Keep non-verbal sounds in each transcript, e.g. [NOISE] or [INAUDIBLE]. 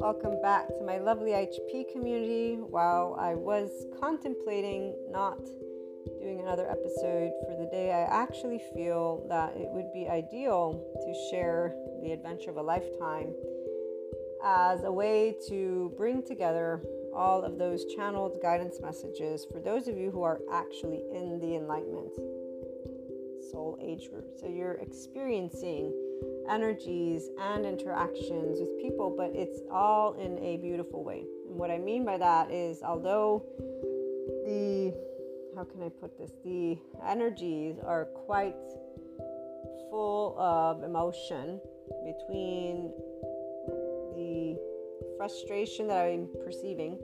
Welcome back to my lovely HP community. While I was contemplating not doing another episode for the day, I actually feel that it would be ideal to share the adventure of a lifetime as a way to bring together all of those channeled guidance messages for those of you who are actually in the enlightenment soul age group. So you're experiencing energies and interactions with people, but it's all in a beautiful way. And what I mean by that is, although the how can I put this? The energies are quite full of emotion between the frustration that I'm perceiving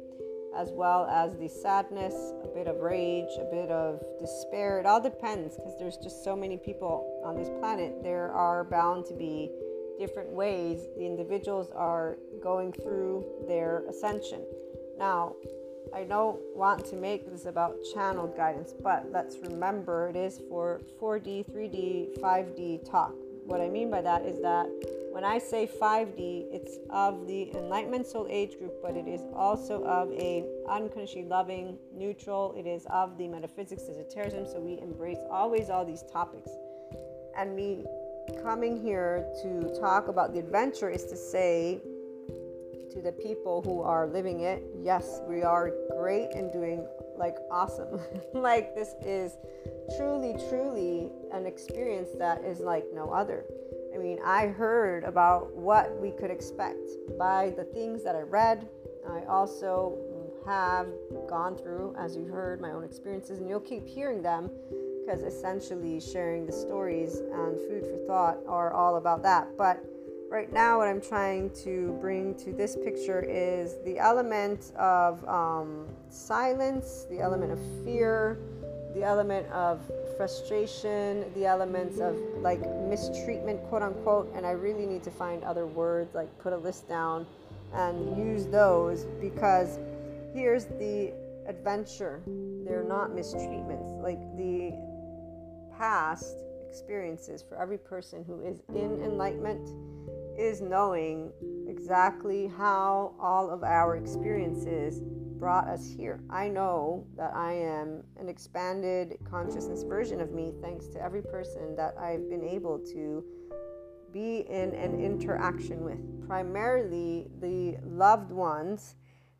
as well as the sadness, a bit of rage, a bit of despair. It all depends because there's just so many people on this planet. There are bound to be different ways the individuals are going through their ascension. Now, I don't want to make this about channeled guidance, but let's remember it is for 4D, 3D, 5D talk. What I mean by that is that when I say 5D, it's of the Enlightenment Soul Age group, but it is also of a unconditionally loving, neutral. It is of the metaphysics esotericism. So we embrace always all these topics. And me coming here to talk about the adventure is to say to the people who are living it, yes, we are great and doing like awesome. [LAUGHS] like this is truly, truly an experience that is like no other. I mean, I heard about what we could expect by the things that I read. I also have gone through, as you heard, my own experiences, and you'll keep hearing them because essentially sharing the stories and food for thought are all about that. But right now, what I'm trying to bring to this picture is the element of um, silence, the element of fear, the element of frustration, the elements of like mistreatment, quote unquote, and I really need to find other words, like put a list down and use those because here's the adventure. They're not mistreatments. Like the past experiences for every person who is in enlightenment is knowing exactly how all of our experiences brought us here. I know that I am an expanded consciousness version of me thanks to every person that I've been able to be in an interaction with. Primarily the loved ones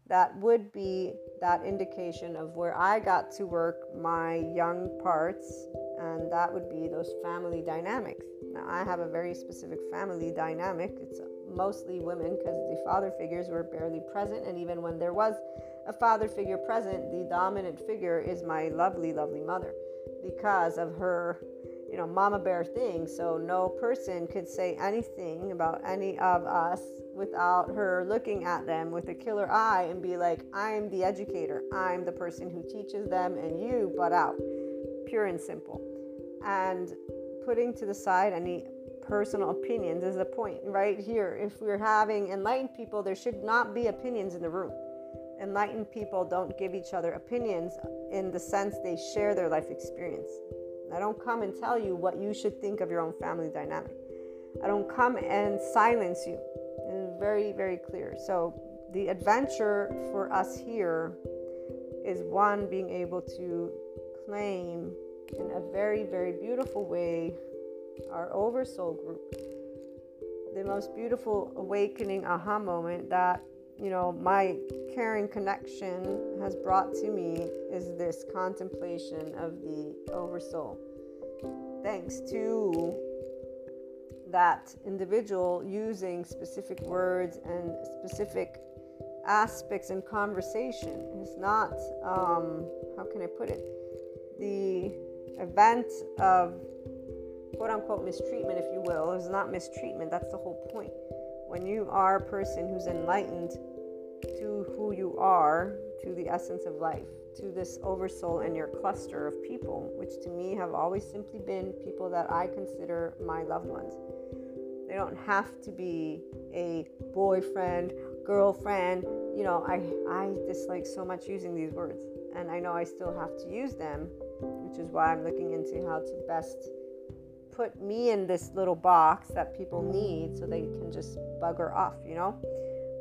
that would be that indication of where I got to work my young parts, and that would be those family dynamics. Now, I have a very specific family dynamic. It's mostly women because the father figures were barely present, and even when there was a father figure present, the dominant figure is my lovely, lovely mother because of her, you know, mama bear thing. So no person could say anything about any of us without her looking at them with a killer eye and be like, I'm the educator. I'm the person who teaches them, and you butt out. Pure and simple. And putting to the side any personal opinions is the point right here. If we're having enlightened people, there should not be opinions in the room enlightened people don't give each other opinions in the sense they share their life experience. I don't come and tell you what you should think of your own family dynamic. I don't come and silence you. It's very, very clear. So, the adventure for us here is one being able to claim in a very, very beautiful way our oversoul group. The most beautiful awakening aha moment that you know, my caring connection has brought to me is this contemplation of the oversoul. Thanks to that individual using specific words and specific aspects in conversation. It's not, um, how can I put it? The event of quote unquote mistreatment, if you will, is not mistreatment. That's the whole point when you are a person who's enlightened to who you are, to the essence of life, to this oversoul and your cluster of people, which to me have always simply been people that I consider my loved ones. They don't have to be a boyfriend, girlfriend. You know, I, I dislike so much using these words, and I know I still have to use them, which is why I'm looking into how to best put me in this little box that people need so they can just bugger off, you know?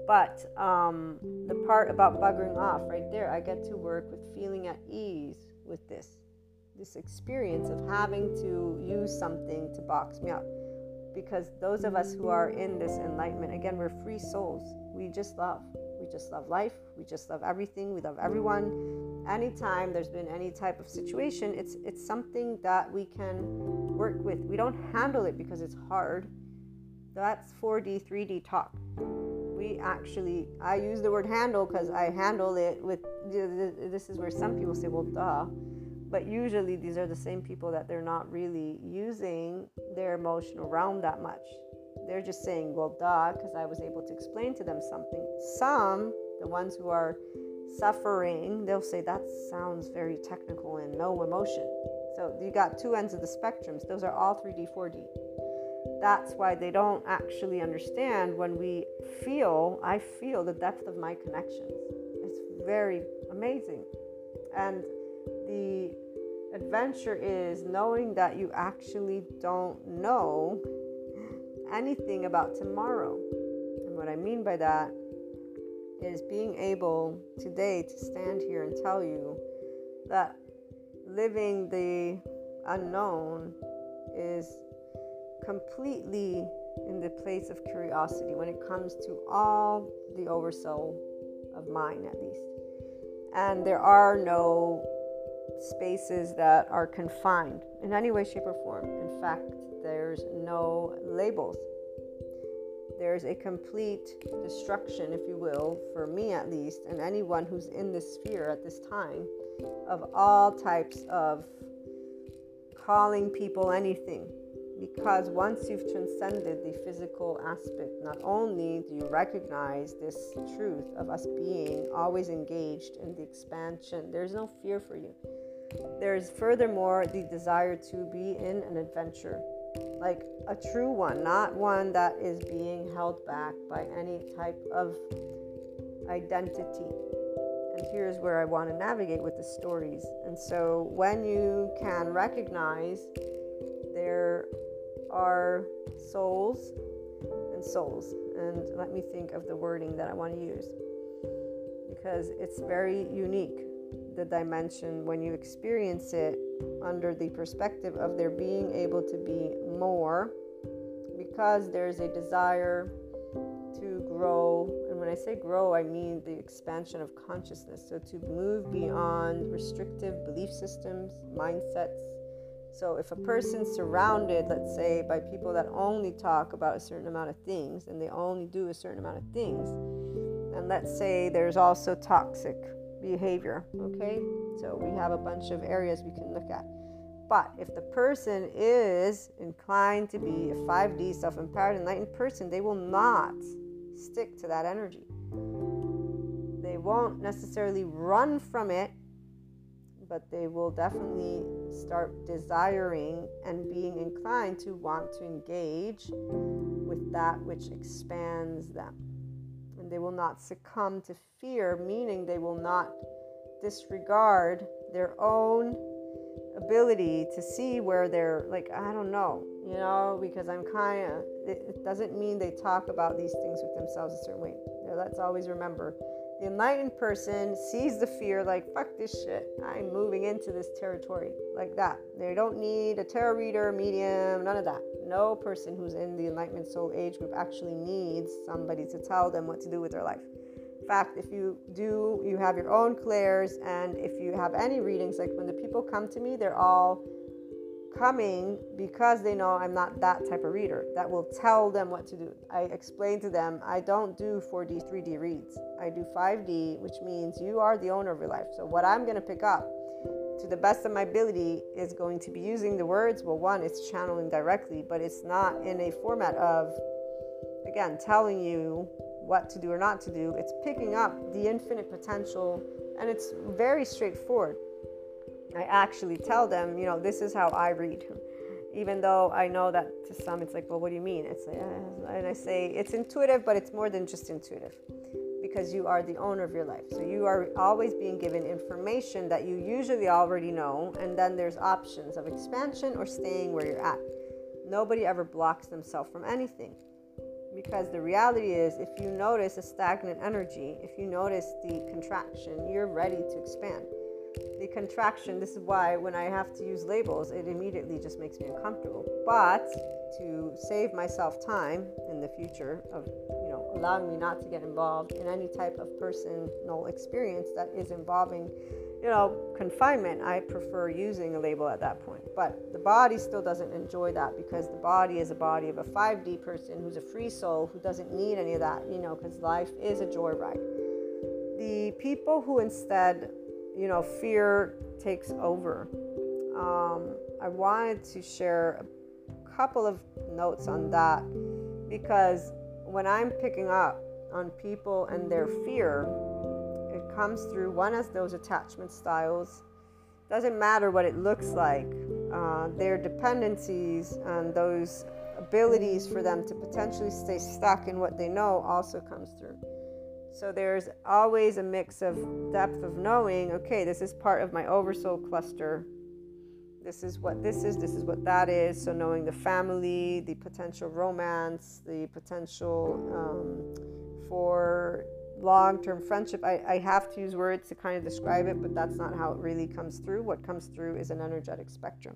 But um, the part about buggering off right there, I get to work with feeling at ease with this, this experience of having to use something to box me up. Because those of us who are in this enlightenment, again, we're free souls. We just love. We just love life. We just love everything. We love everyone. Anytime there's been any type of situation, it's it's something that we can work with. We don't handle it because it's hard. That's 4D, 3D talk we actually i use the word handle because i handle it with this is where some people say well duh. But usually these are the same people that they're not really using their emotional realm that much. They're just saying well duh because i was able to explain to them something. Some the ones who are suffering they'll say that sounds very technical and no emotion. So you got two ends of the spectrums. Those are all 3d 4d that's why they don't actually understand when we feel, I feel the depth of my connections. It's very amazing. And the adventure is knowing that you actually don't know anything about tomorrow. And what I mean by that is being able today to stand here and tell you that living the unknown is completely in the place of curiosity when it comes to all the oversoul of mine, at least. And there are no spaces that are confined in any way, shape, or form. In fact, there's no labels. There's a complete destruction, if you will, for me at least, and anyone who's in this sphere at this time, of all types of calling people anything because once you've transcended the physical aspect, not only do you recognize this truth of us being always engaged in the expansion, there's no fear for you. There's furthermore the desire to be in an adventure, like a true one, not one that is being held back by any type of identity. And here's where I want to navigate with the stories. And so when you can recognize there are souls and souls. And let me think of the wording that I want to use. Because it's very unique the dimension when you experience it under the perspective of there being able to be more because there's a desire to grow. And when i say grow i mean the expansion of consciousness. So to move beyond restrictive belief systems mindsets so if a person's surrounded, let's say, by people that only talk about a certain amount of things and they only do a certain amount of things, and let's say there's also toxic behavior, okay? So we have a bunch of areas we can look at. But if the person is inclined to be a 5D self empowered, enlightened person, they will not stick to that energy. They won't necessarily run from it but they will definitely start desiring and being inclined to want to engage with that which expands them. And they will not succumb to fear, meaning they will not disregard their own ability to see where they're like, I don't know, you know, because I'm kind of, it, doesn't mean they talk about these things with themselves a certain way. You let's always remember the enlightened person sees the fear like, fuck this shit. I'm moving into this territory like that. They don't need a tarot reader, medium, none of that. No person who's in the enlightenment soul age group actually needs somebody to tell them what to do with their life. In fact, if you do, you have your own clairs, and if you have any readings, like when the people come to me, they're all coming because they know I'm not that type of reader that will tell them what to do. I explain to them I don't do 4D, 3D reads. I do 5D, which means you are the owner of your life. So, what I'm going to pick up to the best of my ability is going to be using the words. Well, one, it's channeling directly, but it's not in a format of, again, telling you what to do or not to do. It's picking up the infinite potential and it's very straightforward. I actually tell them, you know, this is how I read. Even though I know that to some it's like, well, what do you mean? It's like, uh, and I say it's intuitive, but it's more than just intuitive because you are the owner of your life. So you are always being given information that you usually already know, and then there's options of expansion or staying where you're at. Nobody ever blocks themselves from anything. Because the reality is, if you notice a stagnant energy, if you notice the contraction, you're ready to expand. The contraction, this is why when I have to use labels, it immediately just makes me uncomfortable. But to save myself time in the future of, you know, allowing me not to get involved in any type of personal experience that is involving you know, confinement, I prefer using a label at that point. But the body still doesn't enjoy that because the body is a body of a 5D person who's a free soul who doesn't need any of that, you know, because life is a joyride. The people who instead, you know, fear takes over. Um, I wanted to share a couple of notes on that because when I'm picking up on people and their fear, it comes through one as those attachment styles. Doesn't matter what it looks like, uh, their dependencies and those abilities for them to potentially stay stuck in what they know also comes through. So there's always a mix of depth of knowing, okay, this is part of my oversoul cluster. This is what this is, this is what that is. So knowing the family, the potential romance, the potential um, for long term friendship. I, I have to use words to kind of describe it, but that's not how it really comes through. What comes through is an energetic spectrum.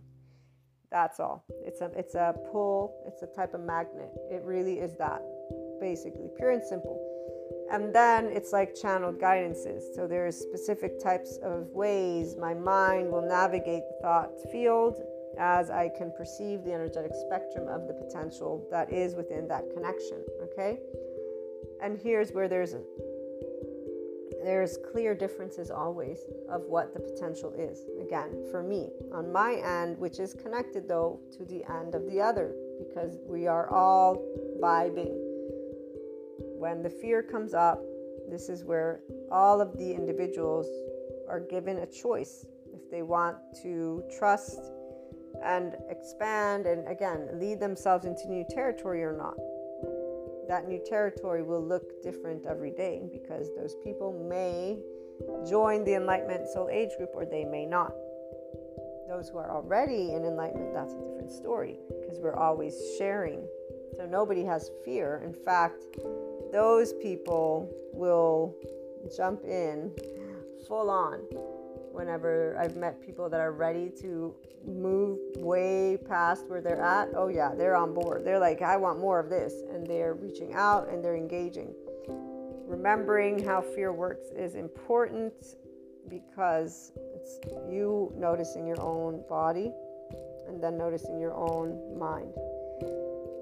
That's all. It's a it's a pull, it's a type of magnet. It really is that, basically, pure and simple. And then it's like channeled guidances. So there are specific types of ways my mind will navigate the thought field as I can perceive the energetic spectrum of the potential that is within that connection. Okay? And here's where there's a, there's clear differences always of what the potential is. Again, for me, on my end, which is connected though to the end of the other, because we are all vibing. When the fear comes up, this is where all of the individuals are given a choice if they want to trust and expand and again lead themselves into new territory or not that new territory will look different every day because those people may join the Enlightenment Soul Age group or they may not. Those who are already in enlightenment, that's a different story because we're always sharing. So nobody has fear. In fact, those people will jump in full on whenever I've met people that are ready to move way past where they're at, oh yeah, they're on board. They're like, I want more of this. And they're reaching out and they're engaging. Remembering how fear works is important because it's you noticing your own body and then noticing your own mind.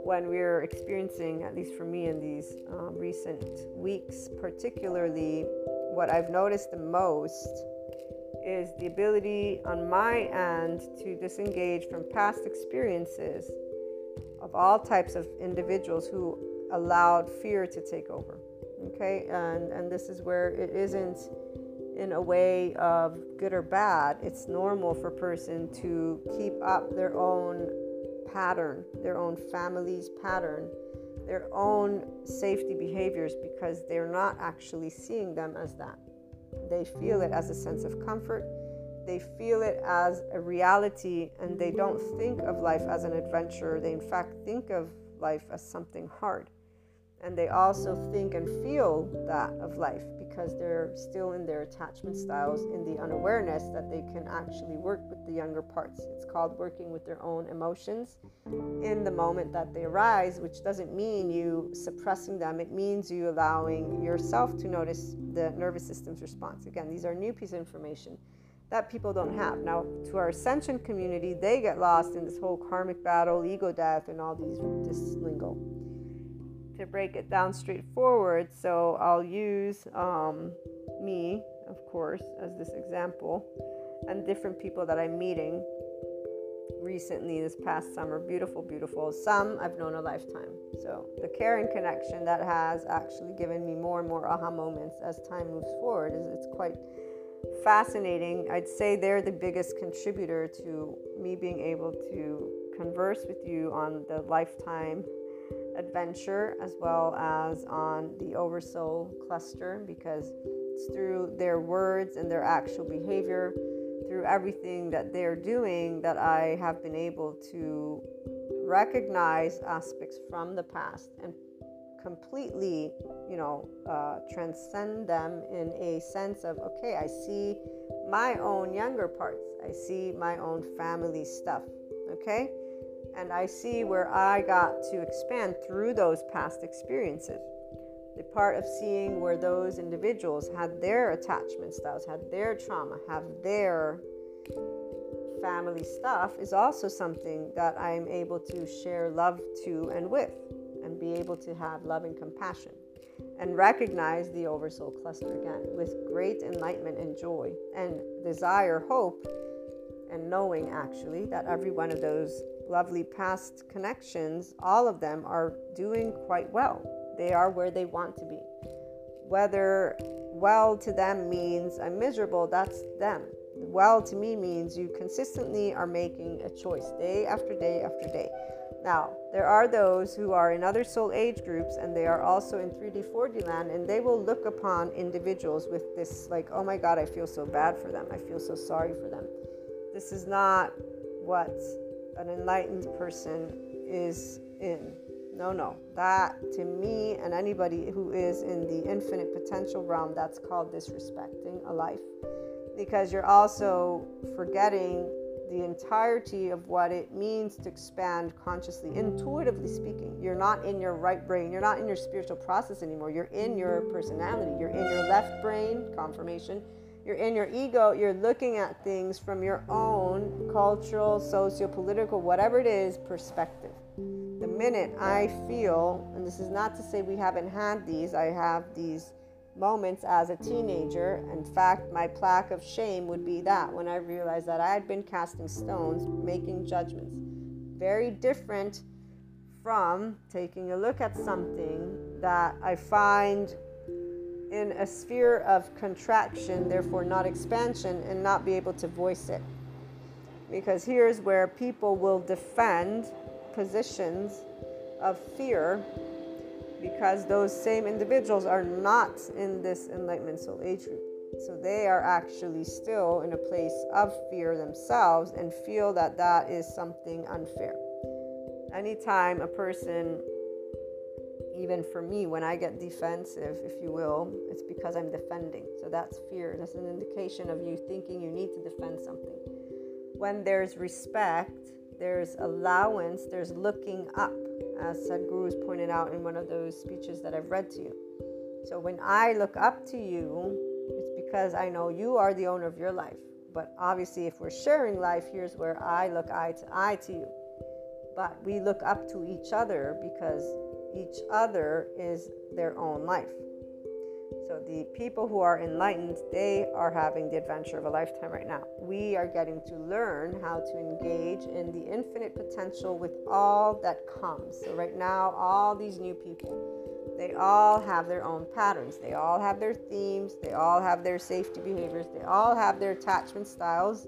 When we're experiencing, at least for me in these um, recent weeks, particularly, what I've noticed the most is the ability on my end to disengage from past experiences of all types of individuals who allowed fear to take over. Okay, and, and this is where it isn't in a way of good or bad. It's normal for a person to keep up their own pattern, their own family's pattern, their own safety behaviors because they're not actually seeing them as that. They feel it as a sense of comfort. They feel it as a reality, and they don't think of life as an adventure. They, in fact, think of life as something hard. And they also think and feel that of life because they're still in their attachment styles in the unawareness that they can actually work with the younger parts. It's called working with their own emotions in the moment that they arise, which doesn't mean you suppressing them. It means you allowing yourself to notice the nervous system's response. Again, these are new piece of information that people don't have. Now, to our ascension community, they get lost in this whole karmic battle, ego death, and all these this lingo to break it down straightforward. So I'll use um, me, of course, as this example, and different people that I'm meeting recently this past summer. Beautiful, beautiful. Some I've known a lifetime. So the care and connection that has actually given me more and more aha moments as time moves forward is it's quite fascinating. I'd say they're the biggest contributor to me being able to converse with you on the lifetime adventure as well as on the oversoul cluster because it's through their words and their actual behavior through everything that they're doing that I have been able to recognize aspects from the past and completely, you know, uh, transcend them in a sense of, okay, I see my own younger parts, I see my own family stuff, okay? And I see where I got to expand through those past experiences. The part of seeing where those individuals had their attachment styles, had their trauma, have their family stuff is also something that I am able to share love to and with and be able to have love and compassion and recognize the oversoul cluster again with great enlightenment and joy and desire, hope, and knowing actually that every one of those lovely past connections, all of them are doing quite well. They are where they want to be. Whether well to them means I'm miserable, that's them. Well to me means you consistently are making a choice day after day after day. Now, there are those who are in other soul age groups and they are also in 3D, 4D land, and they will look upon individuals with this, like, oh my God, I feel so bad for them. I feel so sorry for them. This is not what an enlightened person is in. No, no. That, to me and anybody who is in the infinite potential realm, that's called disrespecting a life. Because you're also forgetting the entirety of what it means to expand consciously, intuitively speaking. You're not in your right brain, you're not in your spiritual process anymore. You're in your personality, you're in your left brain, confirmation. You're in your ego, you're looking at things from your own cultural, socio political, whatever it is, perspective. The minute I feel, and this is not to say we haven't had these, I have these moments as a teenager. In fact, my plaque of shame would be that when I realized that I had been casting stones, making judgments. Very different from taking a look at something that I find in a sphere of contraction, therefore not expansion, and not be able to voice it. Because here's where people will defend positions of fear because those same individuals are not in this enlightenment soul age group. So they are actually still in a place of fear themselves and feel that that is something unfair. Anytime a person, even for me, when I get defensive, if you will, it's because I'm defending. So that's fear. That's an indication of you thinking you need to defend something. When there's respect, there's allowance, there's looking up as Sadhguru has pointed out in one of those speeches that I've read to you. So when I look up to you, it's because I know you are the owner of your life. But obviously, if we're sharing life, here's where I look eye to eye to you. But we look up to each other because each other is their own life. So the people who are enlightened, they are having the adventure of a lifetime right now. We are getting to learn how to engage in the infinite potential with all that comes. So right now, all these new people, they all have their own patterns. They all have their themes. They all have their safety behaviors. They all have their attachment styles.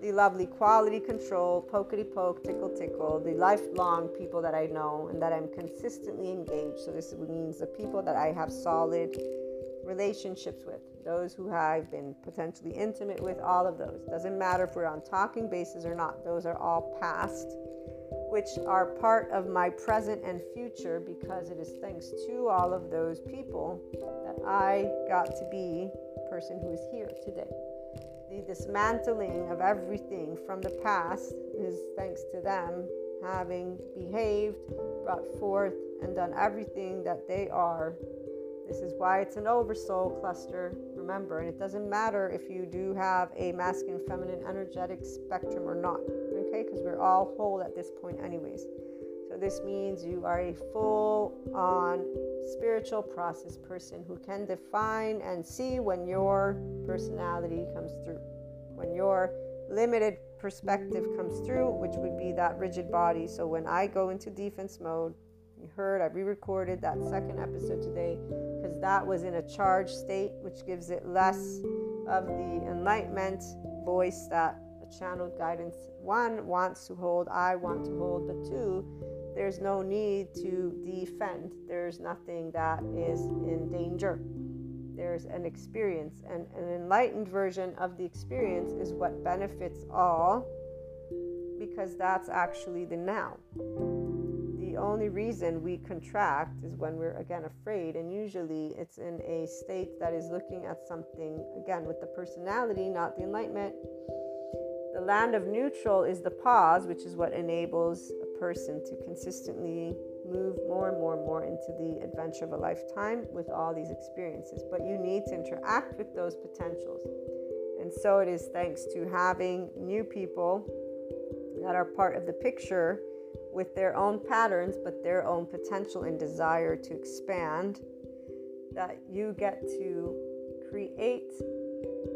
The lovely quality control, pokety poke, tickle tickle, the lifelong people that I know and that I'm consistently engaged. So this means the people that I have solid relationships with, those who I've been potentially intimate with, all of those. Doesn't matter if we're on talking basis or not, those are all past, which are part of my present and future because it is thanks to all of those people that I got to be the person who is here today. The dismantling of everything from the past is thanks to them having behaved, brought forth, and done everything that they are this is why it's an oversoul cluster, remember, and it doesn't matter if you do have a masculine feminine energetic spectrum or not, okay? Because we're all whole at this point, anyways. This means you are a full on spiritual process person who can define and see when your personality comes through, when your limited perspective comes through, which would be that rigid body. So when I go into defense mode, you heard I re recorded that second episode today because that was in a charged state, which gives it less of the enlightenment voice that a channeled guidance one wants to hold, I want to hold, but two, there's no need to defend. There's nothing that is in danger. There's an experience, and an enlightened version of the experience is what benefits all because that's actually the now. The only reason we contract is when we're again afraid, and usually it's in a state that is looking at something again with the personality, not the enlightenment. The land of neutral is the pause, which is what enables person to consistently move more and more and more into the adventure of a lifetime with all these experiences. But you need to interact with those potentials. And so it is thanks to having new people that are part of the picture with their own patterns, but their own potential and desire to expand, that you get to create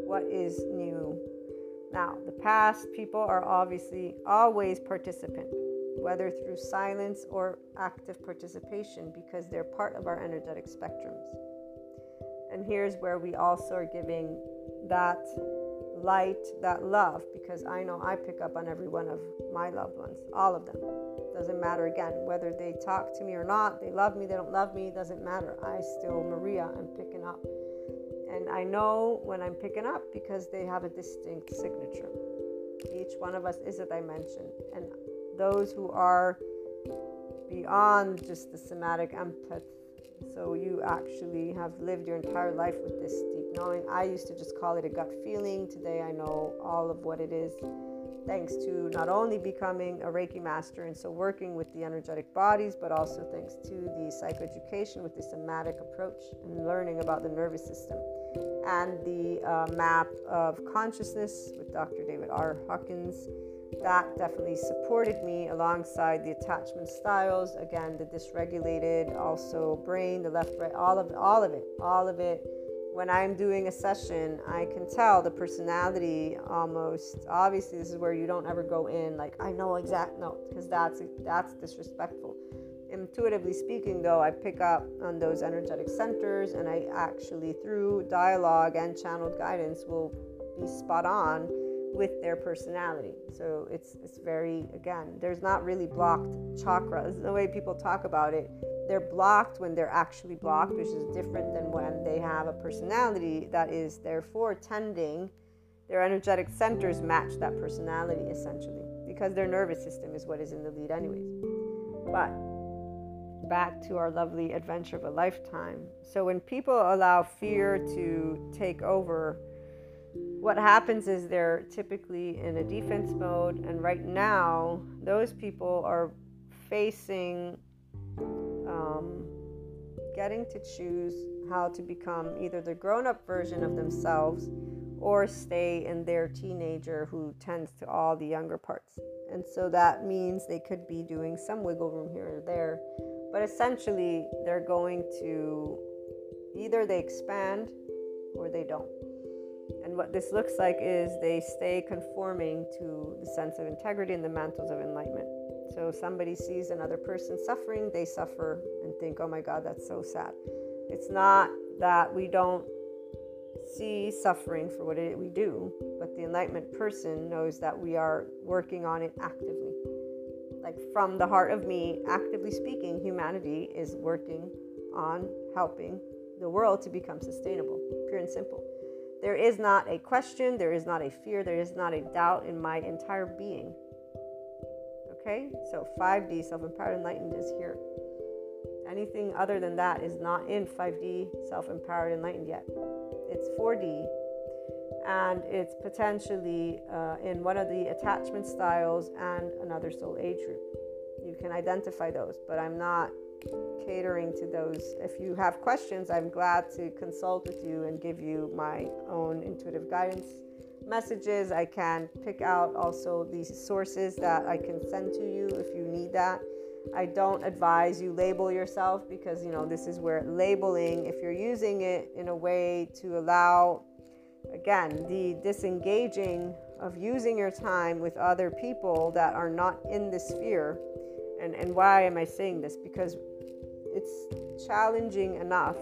what is new. Now, the past people are obviously always participant, whether through silence or active participation, because they're part of our energetic spectrums. And here's where we also are giving that light, that love, because I know I pick up on every one of my loved ones, all of them. Doesn't matter again whether they talk to me or not, they love me, they don't love me, doesn't matter. I still, Maria, I'm picking up. And I know when I'm picking up because they have a distinct signature. Each one of us is a dimension. And those who are beyond just the somatic empath, so you actually have lived your entire life with this deep knowing. I used to just call it a gut feeling. Today I know all of what it is thanks to not only becoming a Reiki master and so working with the energetic bodies, but also thanks to the psychoeducation with the somatic approach and learning about the nervous system and the uh, map of consciousness with Dr. David R. Hawkins. That definitely supported me alongside the attachment styles. Again, the dysregulated, also brain, the left, right, all of all of it, all of it when I'm doing a session, I can tell the personality almost. Obviously, this is where you don't ever go in like I know exact no, because that's that's disrespectful. Intuitively speaking, though, I pick up on those energetic centers, and I actually through dialogue and channeled guidance will be spot on with their personality. So it's it's very again, there's not really blocked chakras the way people talk about it they're blocked when they're actually blocked, which is different than when they have a personality that is therefore tending. Their energetic centers match that personality essentially because their nervous system is what is in the lead, anyways. But back to our lovely adventure of a lifetime. So when people allow fear to take over, what happens is they're typically in a defense mode, and right now, those people are facing um, getting to choose how to become either the grown up version of themselves or stay in their teenager who tends to all the younger parts. And so that means they could be doing some wiggle room here or there, but essentially they're going to either they expand or they don't. And what this looks like is they stay conforming to the sense of integrity and the mantles of enlightenment. So somebody sees another person suffering, they suffer and think, oh my God, that's so sad. It's not that we don't see suffering for what it, we do, but the enlightenment person knows that we are working on it actively. Like from the heart of me, actively speaking, humanity is working on helping the world to become sustainable, pure and simple. There is not a question, there is not a fear, there is not a doubt in my entire being Okay, so 5D, self empowered enlightened, is here. Anything other than that is not in 5D, self empowered enlightened yet. It's 4D, and it's potentially uh, in one of the attachment styles and another soul age group. You can identify those, but I'm not catering to those. If you have questions, I'm glad to consult with you and give you my own intuitive guidance messages. I can pick out also these sources that I can send to you if you need that. I don't advise you label yourself because you know this is where labeling if you're using it in a way to allow again the disengaging of using your time with other people that are not in this sphere and and why am I saying this because it's challenging enough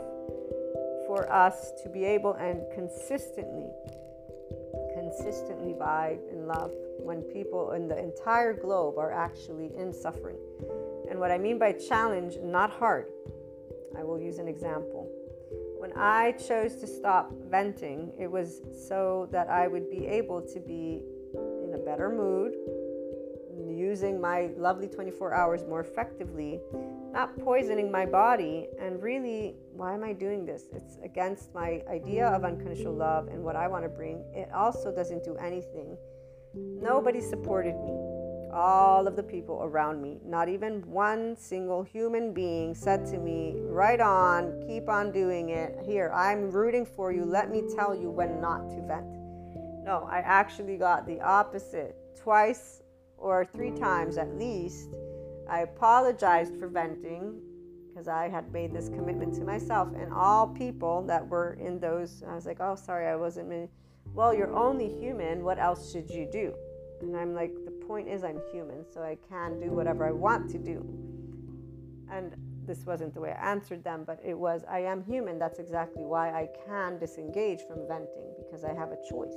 for us to be able and consistently consistently vibe and love when people in the entire globe are actually in suffering. And what I mean by challenge, not hard. I will use an example. When I chose to stop venting, it was so that I would be able to be in a better mood, using my lovely 24 hours more effectively, not poisoning my body. And really, why am I doing this? It's against my idea of unconditional love and what I want to bring. It also doesn't do anything. Nobody supported me. All of the people around me, not even one single human being said to me, Right on, keep on doing it. Here, I'm rooting for you. Let me tell you when not to vent. No, I actually got the opposite twice or three times at least. I apologized for venting because I had made this commitment to myself and all people that were in those. I was like, oh, sorry, I wasn't. Well, you're only human. What else should you do? And I'm like, the point is, I'm human, so I can do whatever I want to do. And this wasn't the way I answered them, but it was, I am human. That's exactly why I can disengage from venting because I have a choice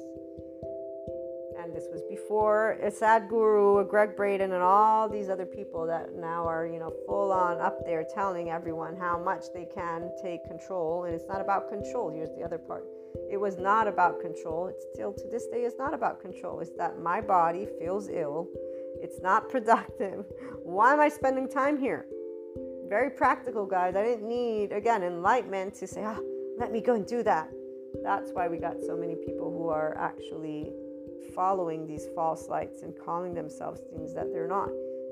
and this was before a Sadhguru, a Gregg Braden, and all these other people that now are, you know, full on up there telling everyone how much they can take control. And it's not about control. Here's the other part. It was not about control. It's still to this day, it's not about control. It's that my body feels ill. It's not [LAUGHS] productive. Why am I spending time here? Very practical, guys. I didn't need, again, enlightenment to say, ah, let me go and do that. That's why we got so many people who are actually following these false lights and calling themselves things that they're not.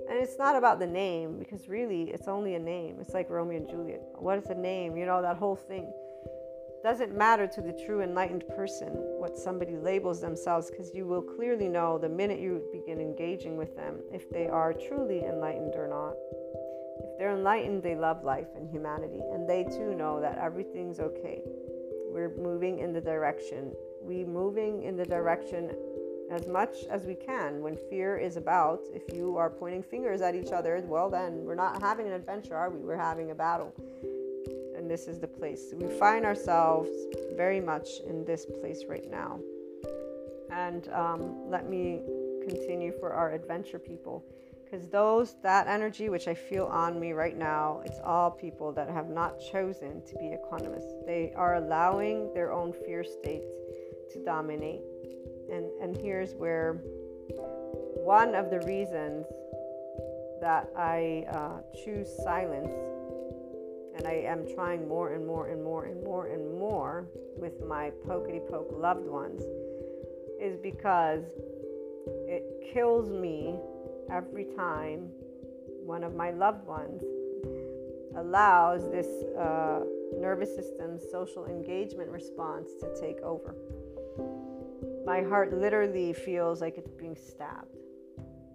And it's not about the name because really it's only a name. It's like Romeo and Juliet. What is a name? You know, that whole thing. Doesn't matter to the true enlightened person what somebody labels themselves because you will clearly know the minute you begin engaging with them if they are truly enlightened or not. If they're enlightened, they love life and humanity, and they too know that everything's okay. We're moving in the direction. We moving in the direction as much as we can when fear is about. If you are pointing fingers at each other, well, then we're not having an adventure, are we? We're having a battle. And this is the place. We find ourselves very much in this place right now. And um, let me continue for our adventure people. Because those, that energy which I feel on me right now, it's all people that have not chosen to be economists. They are allowing their own fear state to dominate and and here's where one of the reasons that I uh, choose silence and I am trying more and more and more and more and more with my pokety poke loved ones is because it kills me every time one of my loved ones allows this uh, nervous system social engagement response to take over my heart literally feels like it's being stabbed.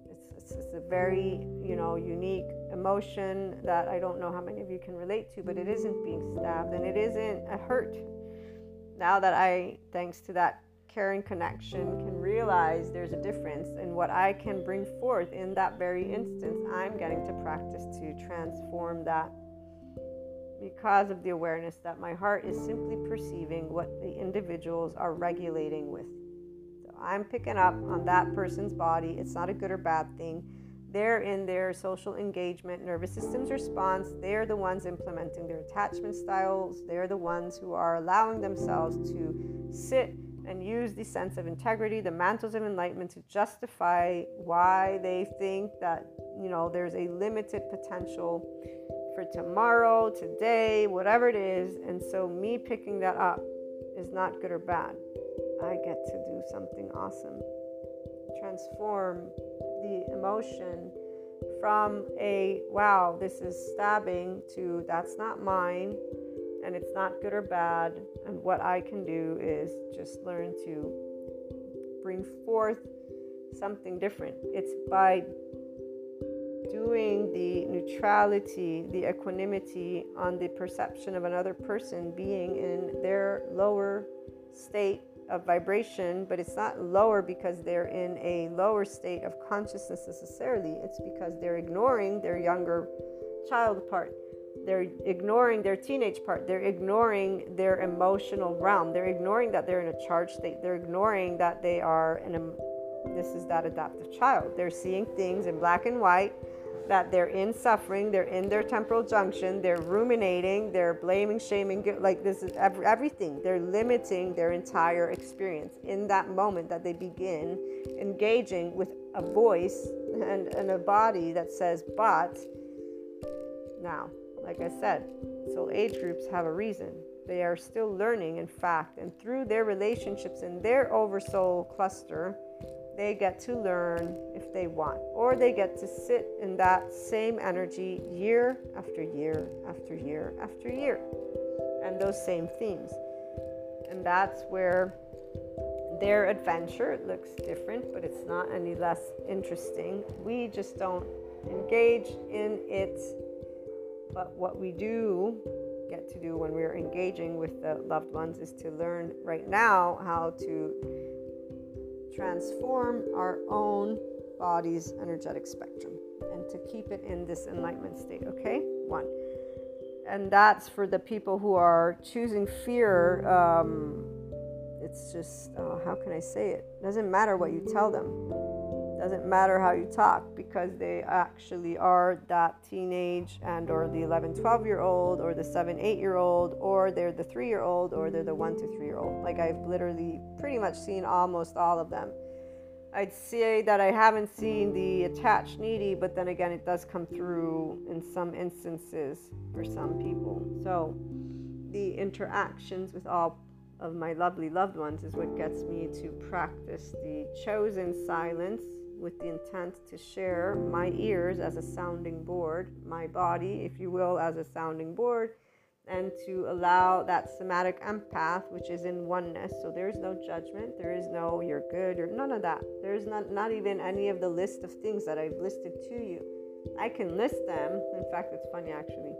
It's, it's, it's, a very, you know, unique emotion that I don't know how many of you can relate to, but it isn't being stabbed and it isn't a hurt. Now that I, thanks to that caring connection, can realize there's a difference in what I can bring forth in that very instance, I'm getting to practice to transform that because of the awareness that my heart is simply perceiving what the individuals are regulating with. I'm picking up on that person's body. It's not a good or bad thing. They're in their social engagement, nervous system's response. They're the ones implementing their attachment styles. They're the ones who are allowing themselves to sit and use the sense of integrity, the mantles of enlightenment to justify why they think that, you know, there's a limited potential for tomorrow, today, whatever it is. And so, me picking that up is not good or bad. I get to do something awesome. Transform the emotion from a wow, this is stabbing to that's not mine and it's not good or bad. And what I can do is just learn to bring forth something different. It's by doing the neutrality, the equanimity on the perception of another person being in their lower state of vibration, but it's not lower because they're in a lower state of consciousness necessarily. It's because they're ignoring their younger child part. They're ignoring their teenage part. They're ignoring their emotional realm. They're ignoring that they're in a charged state. They're ignoring that they are in a, this is that adaptive child. They're seeing things in black and white that they're in suffering, they're in their temporal junction, they're ruminating, they're blaming, shaming, like this is everything. They're limiting their entire experience in that moment that they begin engaging with a voice and, and a body that says, but now, like I said, soul age groups have a reason. They are still learning, in fact, and through their relationships in their oversoul cluster, they get to learn if they want, or they get to sit in that same energy year after year after year after year, and those same themes. And that's where their adventure looks different, but it's not any less interesting. We just don't engage in it. But what we do get to do when we're engaging with the loved ones is to learn right now how to transform our own body's energetic spectrum and to keep it in this enlightenment state. Okay? One. And that's for the people who are choosing fear. Um, it's just, uh, how can I say it? Doesn't matter what you tell them doesn't matter how you talk because they actually are that teenage and or the 11 12 year old or the 7 8 year old or they're the 3 year old or they're the 1 to 3 year old like i've literally pretty much seen almost all of them. I'd say that i haven't seen the attached needy but then again it does come through in some instances for some people. So the interactions with all of my lovely loved ones is what gets me to practice the chosen silence with the intent to share my ears as a sounding board, my body, if you will, as a sounding board, and to allow that somatic empath, which is in oneness. So there's no judgment, there is no you're good or none of that. There's not, not even any of the list of things that I've listed to you. I can list them. In fact, it's funny actually.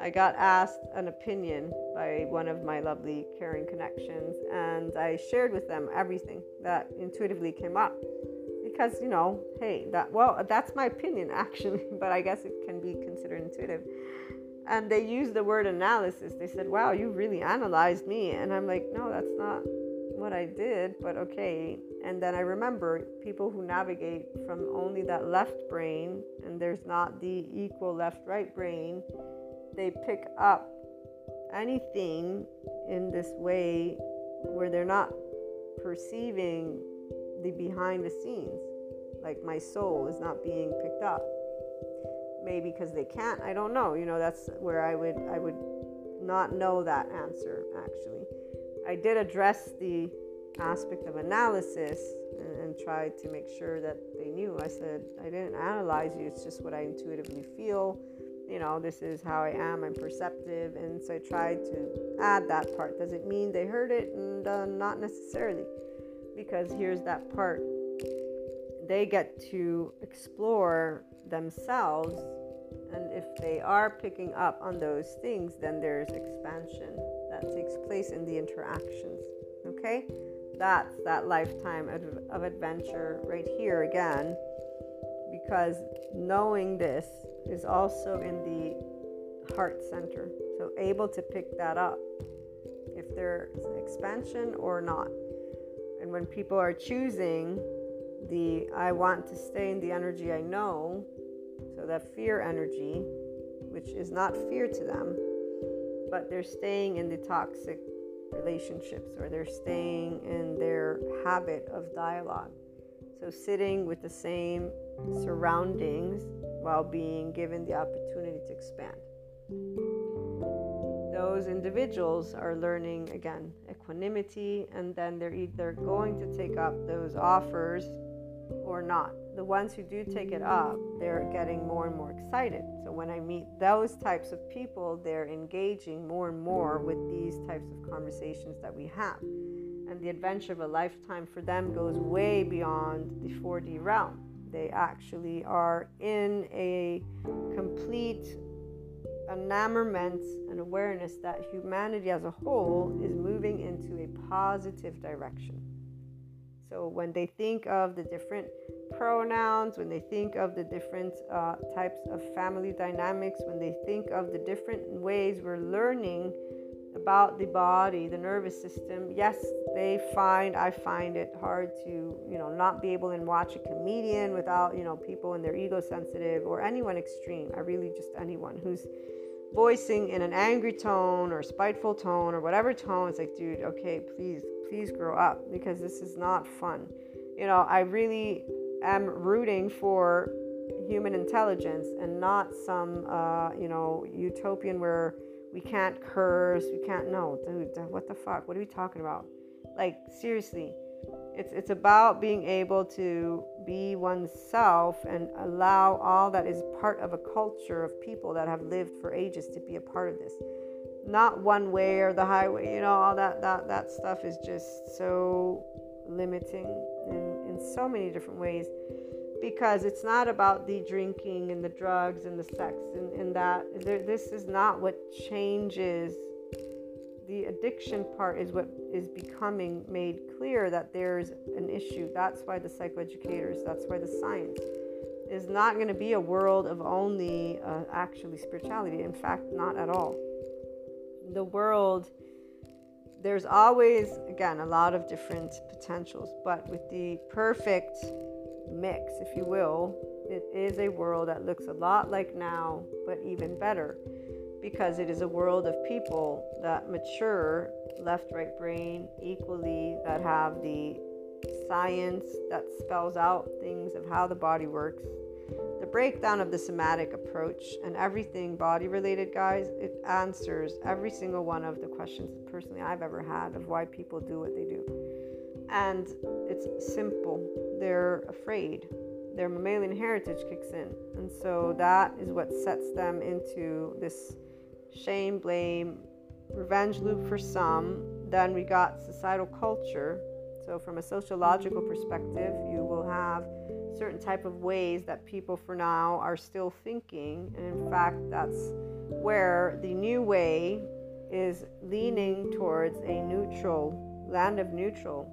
I got asked an opinion by one of my lovely caring connections, and I shared with them everything that intuitively came up because you know hey that well that's my opinion [LAUGHS] actually but i guess it can be considered intuitive. And they used the word analysis. They said wow you really analyzed me. And i'm like no that's not what i did but okay. And then i remember people who navigate from only that left brain and there's not the equal left right brain they pick up anything in this way where they're not perceiving the behind the scenes. Like my soul is not being picked up. Maybe because they can't. I don't know. You know, that's where I would I would not know that answer actually. I did address the aspect of analysis and, and tried to make sure that they knew. I said, I didn't analyze you, it's just what I intuitively feel. You know, this is how I am, I'm perceptive. And so I tried to add that part. Does it mean they heard it? And uh, not necessarily because here's that part they get to explore themselves and if they are picking up on those things then there's expansion that takes place in the interactions okay? That's that lifetime of, adventure right here again because knowing this is also in the heart center so able to pick that up if there's expansion or not. And when people are choosing the I want to stay in the energy I know, so that fear energy, which is not fear to them, but they're staying in the toxic relationships or they're staying in their habit of dialogue. So, sitting with the same surroundings while being given the opportunity to expand those individuals are learning again equanimity and then they're either going to take up those offers or not. The ones who do take it up, they're getting more and more excited. So when I meet those types of people, they're engaging more and more with these types of conversations that we have. And the adventure of a lifetime for them goes way beyond the 4D realm. They actually are in a complete enamorment and awareness that humanity as a whole is moving into a positive direction. So when they think of the different pronouns, when they think of the different uh, types of family dynamics, when they think of the different ways we're learning about the body, the nervous system, yes, they find I find it hard to, you know, not be able to watch a comedian without, you know, people in their ego sensitive or anyone extreme. I really just anyone who's voicing in an angry tone or spiteful tone or whatever tone it's like dude okay please please grow up because this is not fun you know i really am rooting for human intelligence and not some, uh, you know, utopian where we can't curse, we can't. No, dude, what the fuck? What are we talking about? Like, seriously, it's, it's about being able to be oneself and allow all that is part of a culture of people that have lived for ages to be a part of this. Not one way or the highway, you know, all that that that stuff is just so limiting in, in so many different ways because it's not about the drinking and the drugs and the sex and, and that there, this is not what changes the addiction part is what is becoming made clear that there's an issue. That's why the psychoeducators, that's why the science is not going to be a world of only uh, actually spirituality. In fact, not at all. The world, there's always, again, a lot of different potentials, but with the perfect mix, if you will, it is a world that looks a lot like now, but even better because it is a world of people that mature left right brain equally that have the science that spells out things of how the body works breakdown of the somatic approach and everything body related guys it answers every single one of the questions personally i've ever had of why people do what they do and it's simple they're afraid their mammalian heritage kicks in and so that is what sets them into this shame, blame, revenge loop for some. Then we got societal culture. So from a sociological perspective, you will have certain type of ways that people for now are still thinking. And in fact, that's where the new way is leaning towards a neutral land of neutral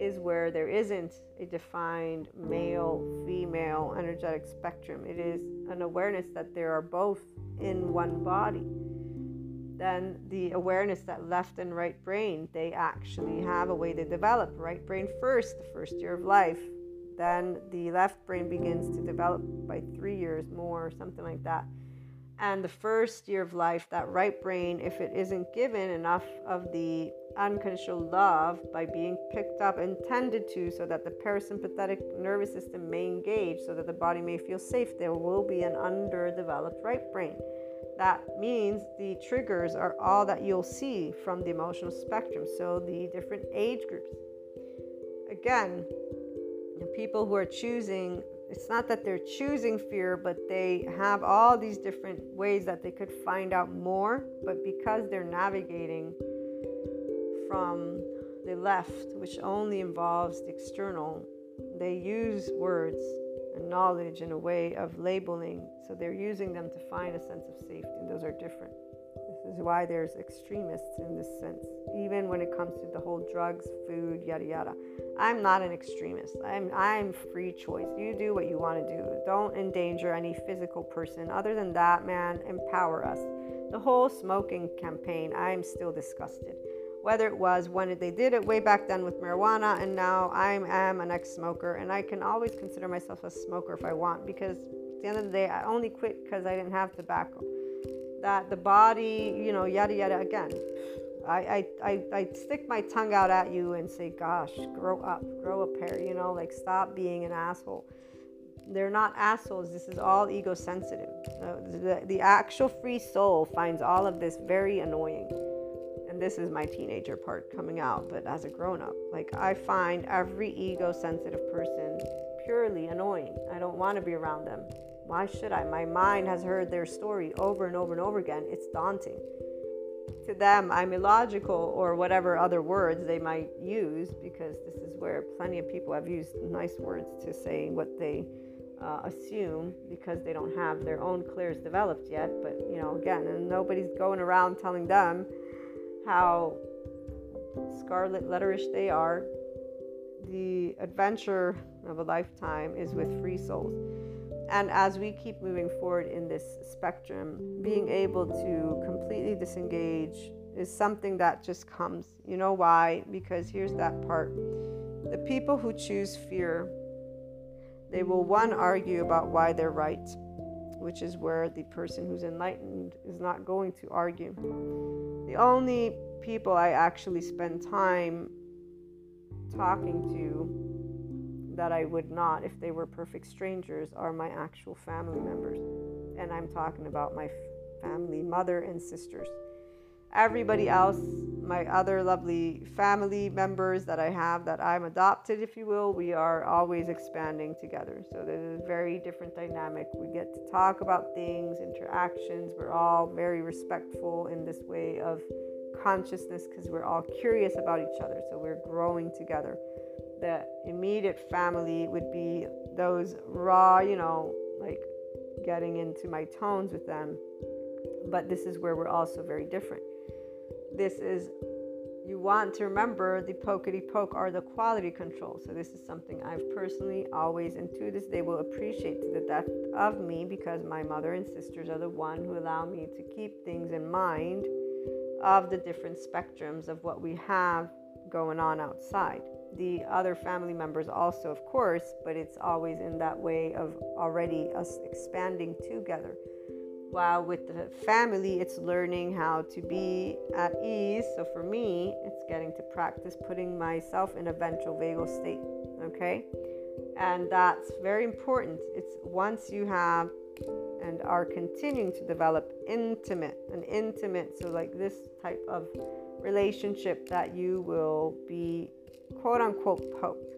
is where there isn't a defined male female energetic spectrum. It is an awareness that there are both in one body then the awareness that left and right brain they actually have a way to develop right brain first the first year of life then the left brain begins to develop by three years more something like that and the first year of life that right brain if it isn't given enough of the unconditional love by being picked up and tended to so that the parasympathetic nervous system may engage so that the body may feel safe there will be an underdeveloped right brain that means the triggers are all that you'll see from the emotional spectrum. So, the different age groups. Again, people who are choosing, it's not that they're choosing fear, but they have all these different ways that they could find out more. But because they're navigating from the left, which only involves the external, they use words and knowledge and a way of labeling. So they're using them to find a sense of safety, and those are different. This is why there's extremists in this sense, even when it comes to the whole drugs, food, yada yada. I'm not an extremist. I'm I'm free choice. You do what you want to do. Don't endanger any physical person. Other than that, man, empower us. The whole smoking campaign, I'm still disgusted whether it was when they did it way back then with marijuana and now I am an ex-smoker and I can always consider myself a smoker if I want because at the end of the day I only quit because I didn't have tobacco. That the body, you know, yada yada again. I, I, I, stick my tongue out at you and say, gosh, grow up, grow a pair, you know, like stop being an asshole. They're not assholes. This is all ego sensitive. The, the, the actual free soul finds all of this very annoying and this is my teenager part coming out, but as a grown up, like I find every ego sensitive person purely annoying. I don't want to be around them. Why should I? My mind has heard their story over and over and over again. It's daunting. To them, I'm illogical or whatever other words they might use because this is where plenty of people have used nice words to say what they uh, assume because they don't have their own clears developed yet. But, you know, again, and nobody's going around telling them how scarlet letterish they are. The adventure of a lifetime is with free souls. And as we keep moving forward in this spectrum, being able to completely disengage is something that just comes. You know why? Because here's that part the people who choose fear, they will one argue about why they're right, which is where the person who's enlightened is not going to argue. The only people I actually spend time talking to that I would not if they were perfect strangers are my actual family members. And I'm talking about my family, mother and sisters. Everybody else, my other lovely family members that I have that I'm adopted, if you will, we are always expanding together. So there's a very different dynamic. We get to talk about things, interactions. We're all very respectful in this way of consciousness because we're all curious about each other. So we're growing together. The immediate family would be those raw, you know, like getting into my tones with them. But this is where we're also very different. This is, you want to remember the pokety poke are the quality control. So, this is something I've personally always, and to this day, will appreciate to the depth of me because my mother and sisters are the one who allow me to keep things in mind of the different spectrums of what we have going on outside. The other family members, also, of course, but it's always in that way of already us expanding together. While with the family, it's learning how to be at ease. So for me, it's getting to practice putting myself in a ventral vagal state. Okay. And that's very important. It's once you have and are continuing to develop intimate and intimate so like this type of relationship that you will be quote unquote poked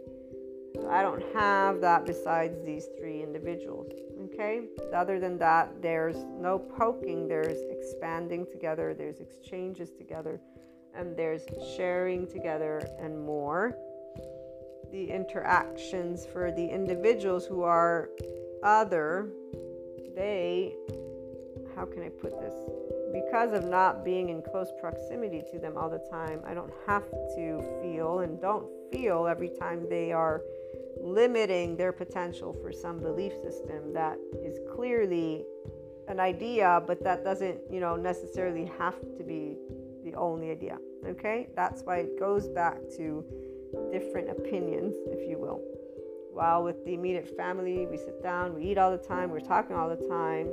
i don't have that besides these three individuals okay? Other than that there's no poking. There's expanding together there's exchanges together and there's sharing together and more. The interactions for the individuals who are other they, how can I put this? Because of not being in close proximity to them all the time, I don't have to feel and don't feel every time they are limiting their potential for some belief system that is clearly an idea, but that doesn't, you know, necessarily have to be the only idea. Okay? That's why it goes back to different opinions, if you will. While with the immediate family, we sit down, we eat all the time, we're talking all the time,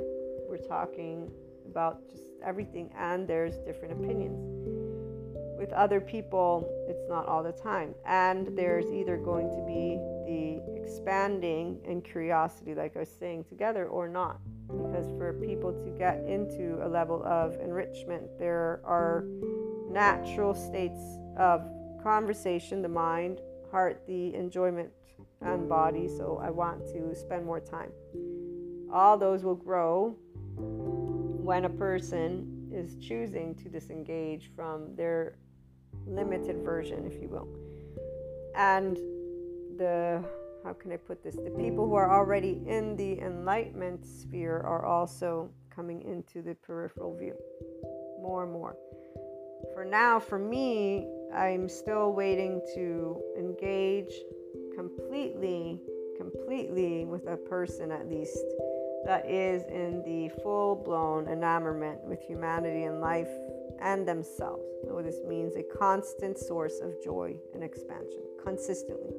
we're talking about just everything, and there's different opinions. With other people, it's not all the time. And there's either going to be the expanding and curiosity, like I was saying, together or not. Because for people to get into a level of enrichment, there are natural states of conversation, the mind, heart, the enjoyment and body, so I want to spend more time. All those will grow when a person is choosing to disengage from their limited version, if you will. And the, how can I put this? The people who are already in the enlightenment sphere are also coming into the peripheral view more and more. For now, for me, I'm still waiting to engage completely, completely with a person at least that is in the full blown enamorment with humanity and life and themselves. What this means a constant source of joy and expansion, consistently.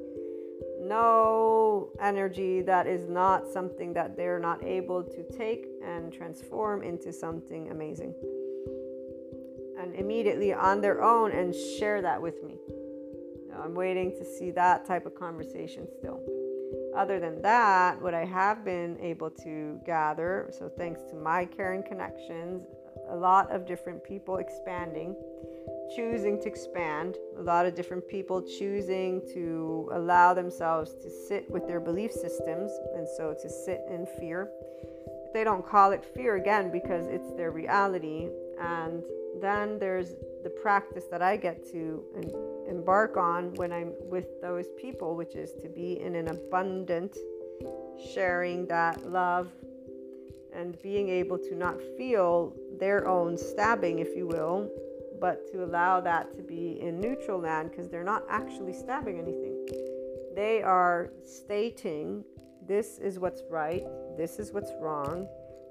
No energy that is not something that they're not able to take and transform into something amazing. And immediately on their own and share that with me. I'm waiting to see that type of conversation still. Other than that, what I have been able to gather, so thanks to my caring connections, a lot of different people expanding, choosing to expand, a lot of different people choosing to allow themselves to sit with their belief systems, and so to sit in fear. They don't call it fear again because it's their reality. And then there's the practice that I get to embark on when I'm with those people, which is to be in an abundant sharing that love and being able to not feel their own stabbing, if you will, but to allow that to be in neutral land because they're not actually stabbing anything. They are stating this is what's right, this is what's wrong,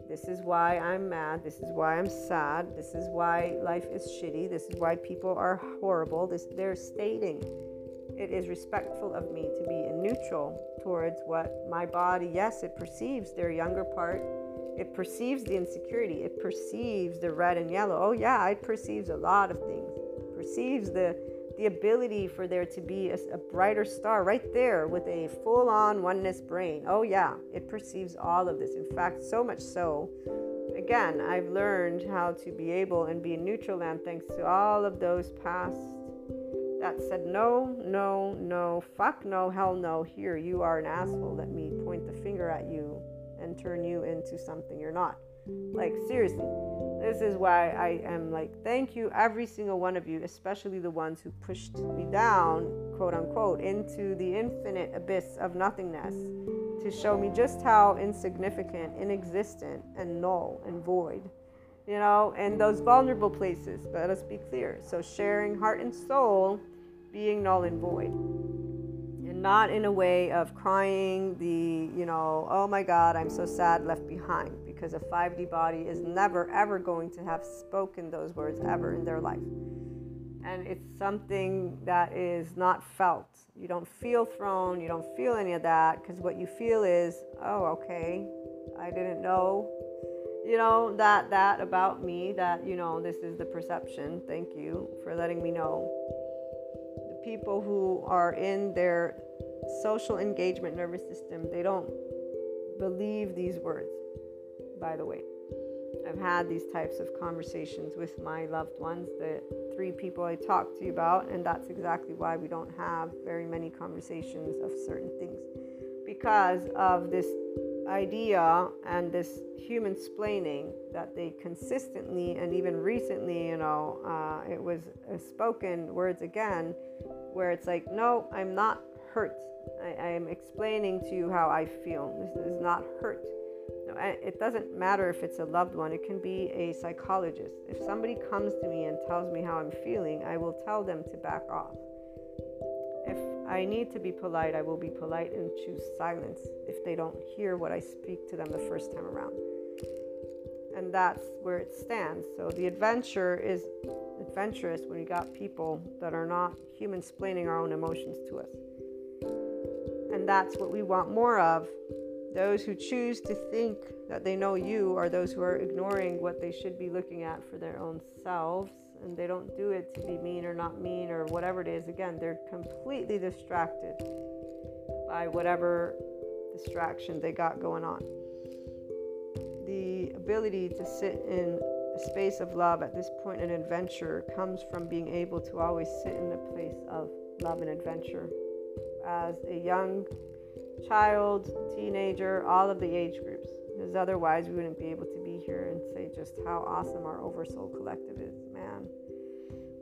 this is why I'm mad. This is why I'm sad. This is why life is shitty. This is why people are horrible. This they're stating it is respectful of me to be in neutral towards what my body, yes, it perceives their younger part. It perceives the insecurity. It perceives the red and yellow. Oh yeah, it perceives a lot of things. It perceives the the ability for there to be a, a brighter star right there with a full on oneness brain. Oh, yeah, it perceives all of this. In fact, so much so. Again, I've learned how to be able and be in neutral land thanks to all of those past that said no, no, no, fuck no, hell no. Here, you are an asshole. Let me point the finger at you and turn you into something you're not. Like, seriously this is why I am like, thank you, every single one of you, especially the ones who pushed me down, quote unquote, into the infinite abyss of nothingness to show me just how insignificant, inexistent, and null and void, you know, and those vulnerable places. Let us be clear. So, sharing heart and soul being null and void not in a way of crying the, you know, oh my God, I'm so sad, left behind, because a 5D body is never, ever going to have spoken those words ever in their life. And it's something that is not felt. You don't feel thrown, you don't feel any of that, because what you feel is, oh, okay, I didn't know you know that that about me that you know this is the perception thank you for letting me know people who are in their social engagement nervous system, they don't believe these words, by the way. I've had these types of conversations with my loved ones, the three people I talked to you about, and that's exactly why we don't have very many conversations of certain things. Because of this idea and this human splaining that they consistently and even recently, you know, uh, it was spoken words again, where it's like, no, I'm not hurt. I, am explaining to you how I feel. This is not hurt. No, it doesn't matter if it's a loved one, it can be a psychologist. If somebody comes to me and tells me how I'm feeling, I will tell them to back off. If I need to be polite, I will be polite and choose silence if they don't hear what I speak to them the first time around. And that's where it stands. So the adventure is adventurous when you got people that are not human splaining our own emotions to us. And that's what we want more of. Those who choose to think that they know you are those who are ignoring what they should be looking at for their own selves. And they don't do it to be mean or not mean or whatever it is. Again, they're completely distracted by whatever distraction they got going on. The ability to sit in a space of love at this point in adventure comes from being able to always sit in the place of love and adventure as a young child, teenager, all of the age groups. Because otherwise, we wouldn't be able to be here and say just how awesome our Oversoul Collective is, man.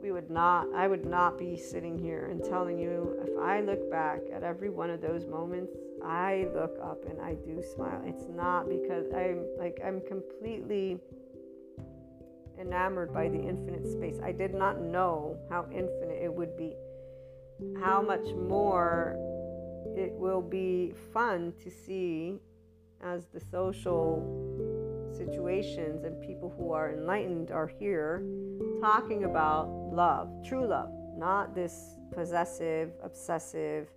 We would not, I would not be sitting here and telling you if I look back at every one of those moments, I look up and I do smile. It's not because I'm like, I'm completely enamored by the infinite space. I did not know how infinite it would be how much more it will be fun to see as the social situations and people who are enlightened are here talking about love, true love, not this possessive, obsessive,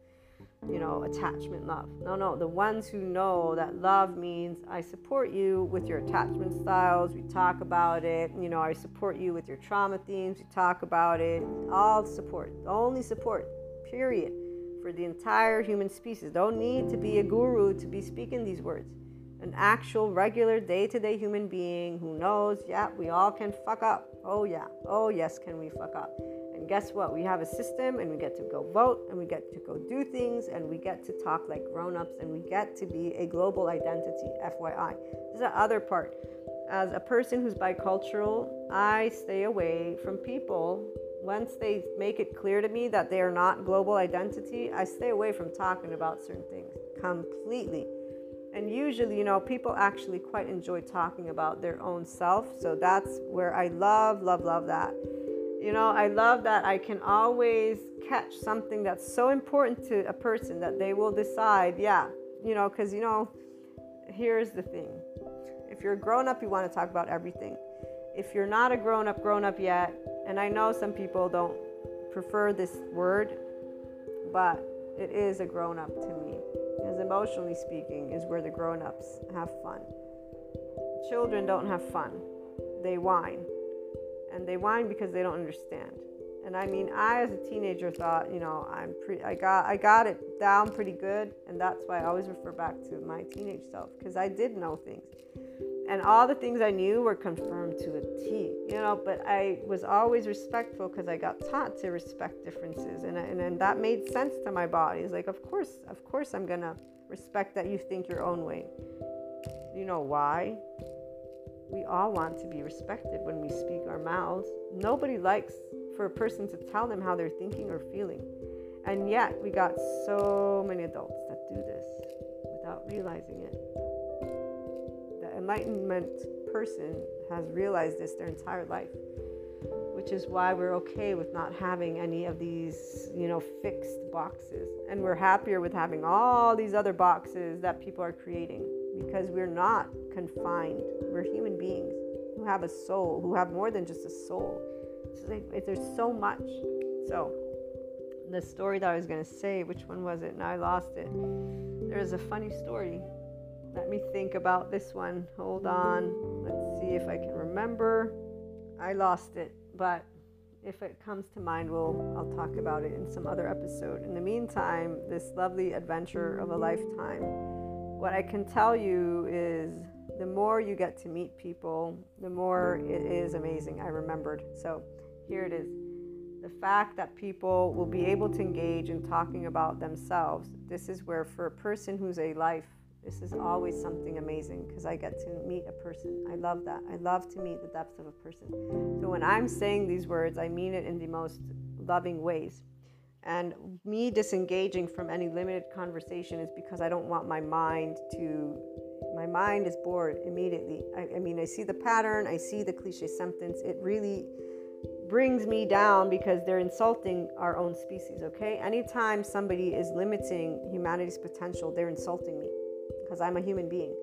you know, attachment love. No, no, the ones who know that love means I support you with your attachment styles, we talk about it. You know, I support you with your trauma themes, we talk about it. All support, only support, period, for the entire human species. Don't need to be a guru to be speaking these words. An actual, regular, day to day human being who knows, yeah, we all can fuck up. Oh, yeah. Oh, yes, can we fuck up? And guess what? We have a system and we get to go vote and we get to go do things and we get to talk like grown ups and we get to be a global identity, FYI. This is the other part. As a person who's bicultural, I stay away from people. Once they make it clear to me that they are not global identity, I stay away from talking about certain things completely. And usually, you know, people actually quite enjoy talking about their own self. So that's where I love, love, love that you know, I love that I can always catch something that's so important to a person that they will decide, yeah, you know, because, you know, here's the thing. If you're a grown up, you want to talk about everything. If you're not a grown up, grown up yet, and I know some people don't prefer this word, but it is a grown up to me. Because emotionally speaking, is where the grown ups have fun. Children don't have fun, they whine and they whine because they don't understand. And I mean, I as a teenager thought, you know, I'm pretty, I got, I got it down pretty good, and that's why I always refer back to my teenage self because I did know things, and all the things I knew were confirmed to a T, you know. But I was always respectful because I got taught to respect differences, and and, and that made sense to my body. It's like, of course, of course, I'm gonna respect that you think your own way. You know why? We all want to be respected when we speak our mouths. Nobody likes for a person to tell them how they're thinking or feeling. And yet, we got so many adults that do this without realizing it. Enlightenment person has realized this their entire life, which is why we're okay with not having any of these, you know, fixed boxes. And we're happier with having all these other boxes that people are creating because we're not confined. We're human beings who have a soul, who have more than just a soul. Like, there's so much. So, the story that I was going to say, which one was it? Now I lost it. There's a funny story. Let me think about this one. Hold on. Let's see if I can remember. I lost it, but if it comes to mind, we'll I'll talk about it in some other episode. In the meantime, this lovely adventure of a lifetime. What I can tell you is the more you get to meet people, the more it is amazing. I remembered. So here it is. The fact that people will be able to engage in talking about themselves. This is where, for a person who's a life, this is always something amazing because I get to meet a person. I love that. I love to meet the depths of a person. So when I'm saying these words, I mean it in the most loving ways. And me disengaging from any limited conversation is because I don't want my mind to, my mind is bored immediately. I, I mean, I see the pattern, I see the cliche sentence. It really brings me down because they're insulting our own species, okay? Anytime somebody is limiting humanity's potential, they're insulting me because I'm a human being.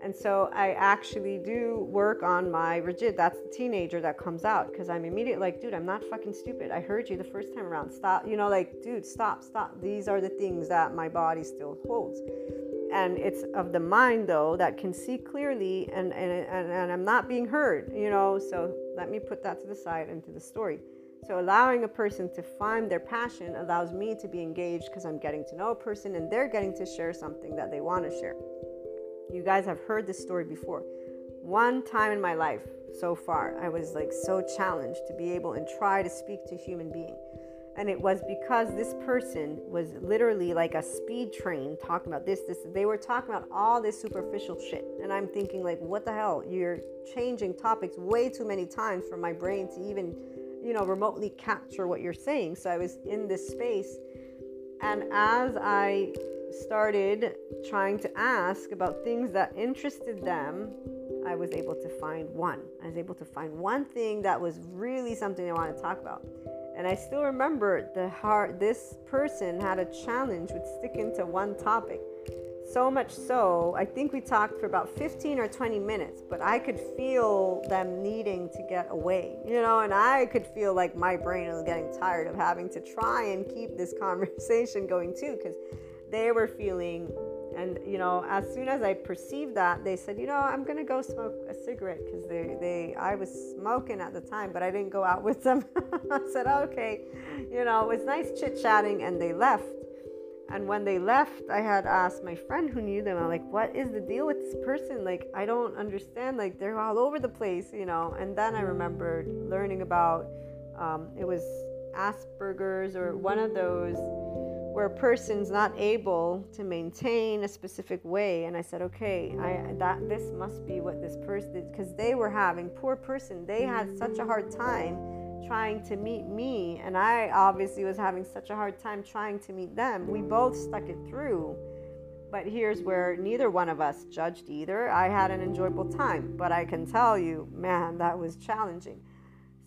And so I actually do work on my rigid. That's the teenager that comes out because I'm immediately like, dude, I'm not fucking stupid. I heard you the first time around. Stop. You know, like, dude, stop, stop. These are the things that my body still holds. And it's of the mind, though, that can see clearly and, and, and, and I'm not being heard, you know. So let me put that to the side into the story. So, allowing a person to find their passion allows me to be engaged because I'm getting to know a person and they're getting to share something that they want to share. You guys have heard this story before. One time in my life so far, I was like so challenged to be able and try to speak to a human being. And it was because this person was literally like a speed train talking about this, this. They were talking about all this superficial shit. And I'm thinking, like, what the hell? You're changing topics way too many times for my brain to even, you know, remotely capture what you're saying. So I was in this space. And as I started trying to ask about things that interested them, I was able to find one. I was able to find one thing that was really something I wanted to talk about. And I still remember the hard this person had a challenge with sticking to one topic. So much so, I think we talked for about 15 or 20 minutes, but I could feel them needing to get away, you know, and I could feel like my brain was getting tired of having to try and keep this [LAUGHS] conversation going too, because they were feeling and you know as soon as i perceived that they said you know i'm gonna go smoke a cigarette because they, they i was smoking at the time but i didn't go out with them. [LAUGHS] I said okay you know it was nice chit-chatting and they left and when they left i had asked my friend who knew them i'm like what is the deal with this person? Like i don't understand like they're all over the place you know? And then i remembered learning about um, it was asperger's or one of those where a person's not able to maintain a specific way. And i said okay I, that this must be what this person because they were having poor person they had such a hard time trying to meet me and i obviously was having such a hard time trying to meet them. We both stuck it through but here's where neither one of us judged either. I had an enjoyable time but i can tell you man that was challenging.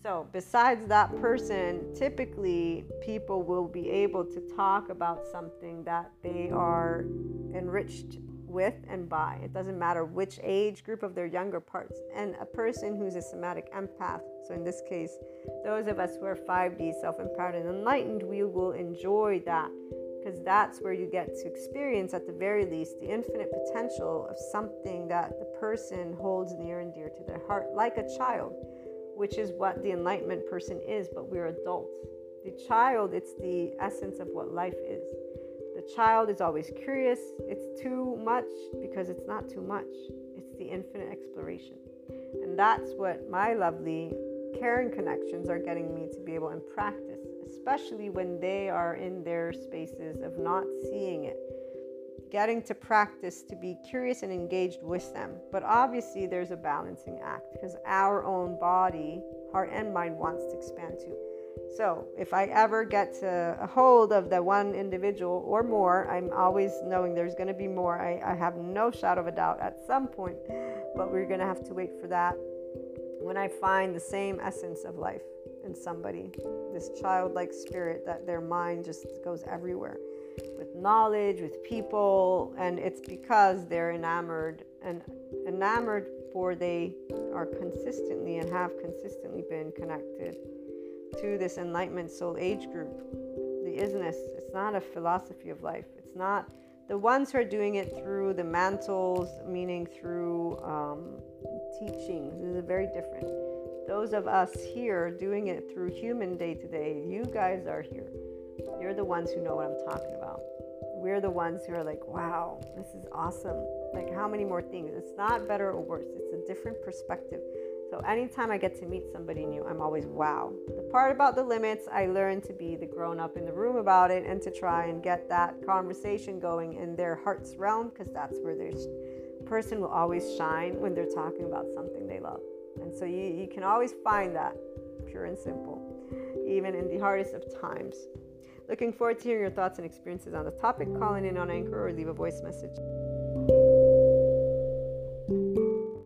So, besides that person, typically people will be able to talk about something that they are enriched with and by. It doesn't matter which age group of their younger parts. And a person who's a somatic empath, so in this case, those of us who are 5D, self empowered and enlightened, we will enjoy that because that's where you get to experience, at the very least, the infinite potential of something that the person holds near and dear to their heart, like a child which is what the enlightenment person is, but we're adults. The child, it's the essence of what life is. The child is always curious. It's too much because it's not too much, it's the infinite exploration. And that's what my lovely caring connections are getting me to be able in practice, especially when they are in their spaces of not seeing it. Getting to practice to be curious and engaged with them. But obviously, there's a balancing act because our own body, heart, and mind wants to expand too. So, if I ever get a hold of the one individual or more, I'm always knowing there's going to be more. I, I have no shadow of a doubt at some point, but we're going to have to wait for that when I find the same essence of life in somebody, this childlike spirit that their mind just goes everywhere with knowledge, with people, and it's because they're enamored and enamored for they are consistently and have consistently been connected to this enlightenment soul age group. The isness, it's not a philosophy of life. It's not the ones who are doing it through the mantles, meaning through um, teachings is very different. Those of us here doing it through human day to day, you guys are here. You're the ones who know what I'm talking about. We're the ones who are like, wow, this is awesome. Like, how many more things? It's not better or worse, it's a different perspective. So, anytime I get to meet somebody new, I'm always wow. The part about the limits, I learn to be the grown up in the room about it and to try and get that conversation going in their heart's realm because that's where there's person will always shine when they're talking about something they love. And so you, you can always find that pure and simple, even in the hardest of times. Looking forward to hearing your thoughts and experiences on the topic. Calling in on Anchor or leave a voice message.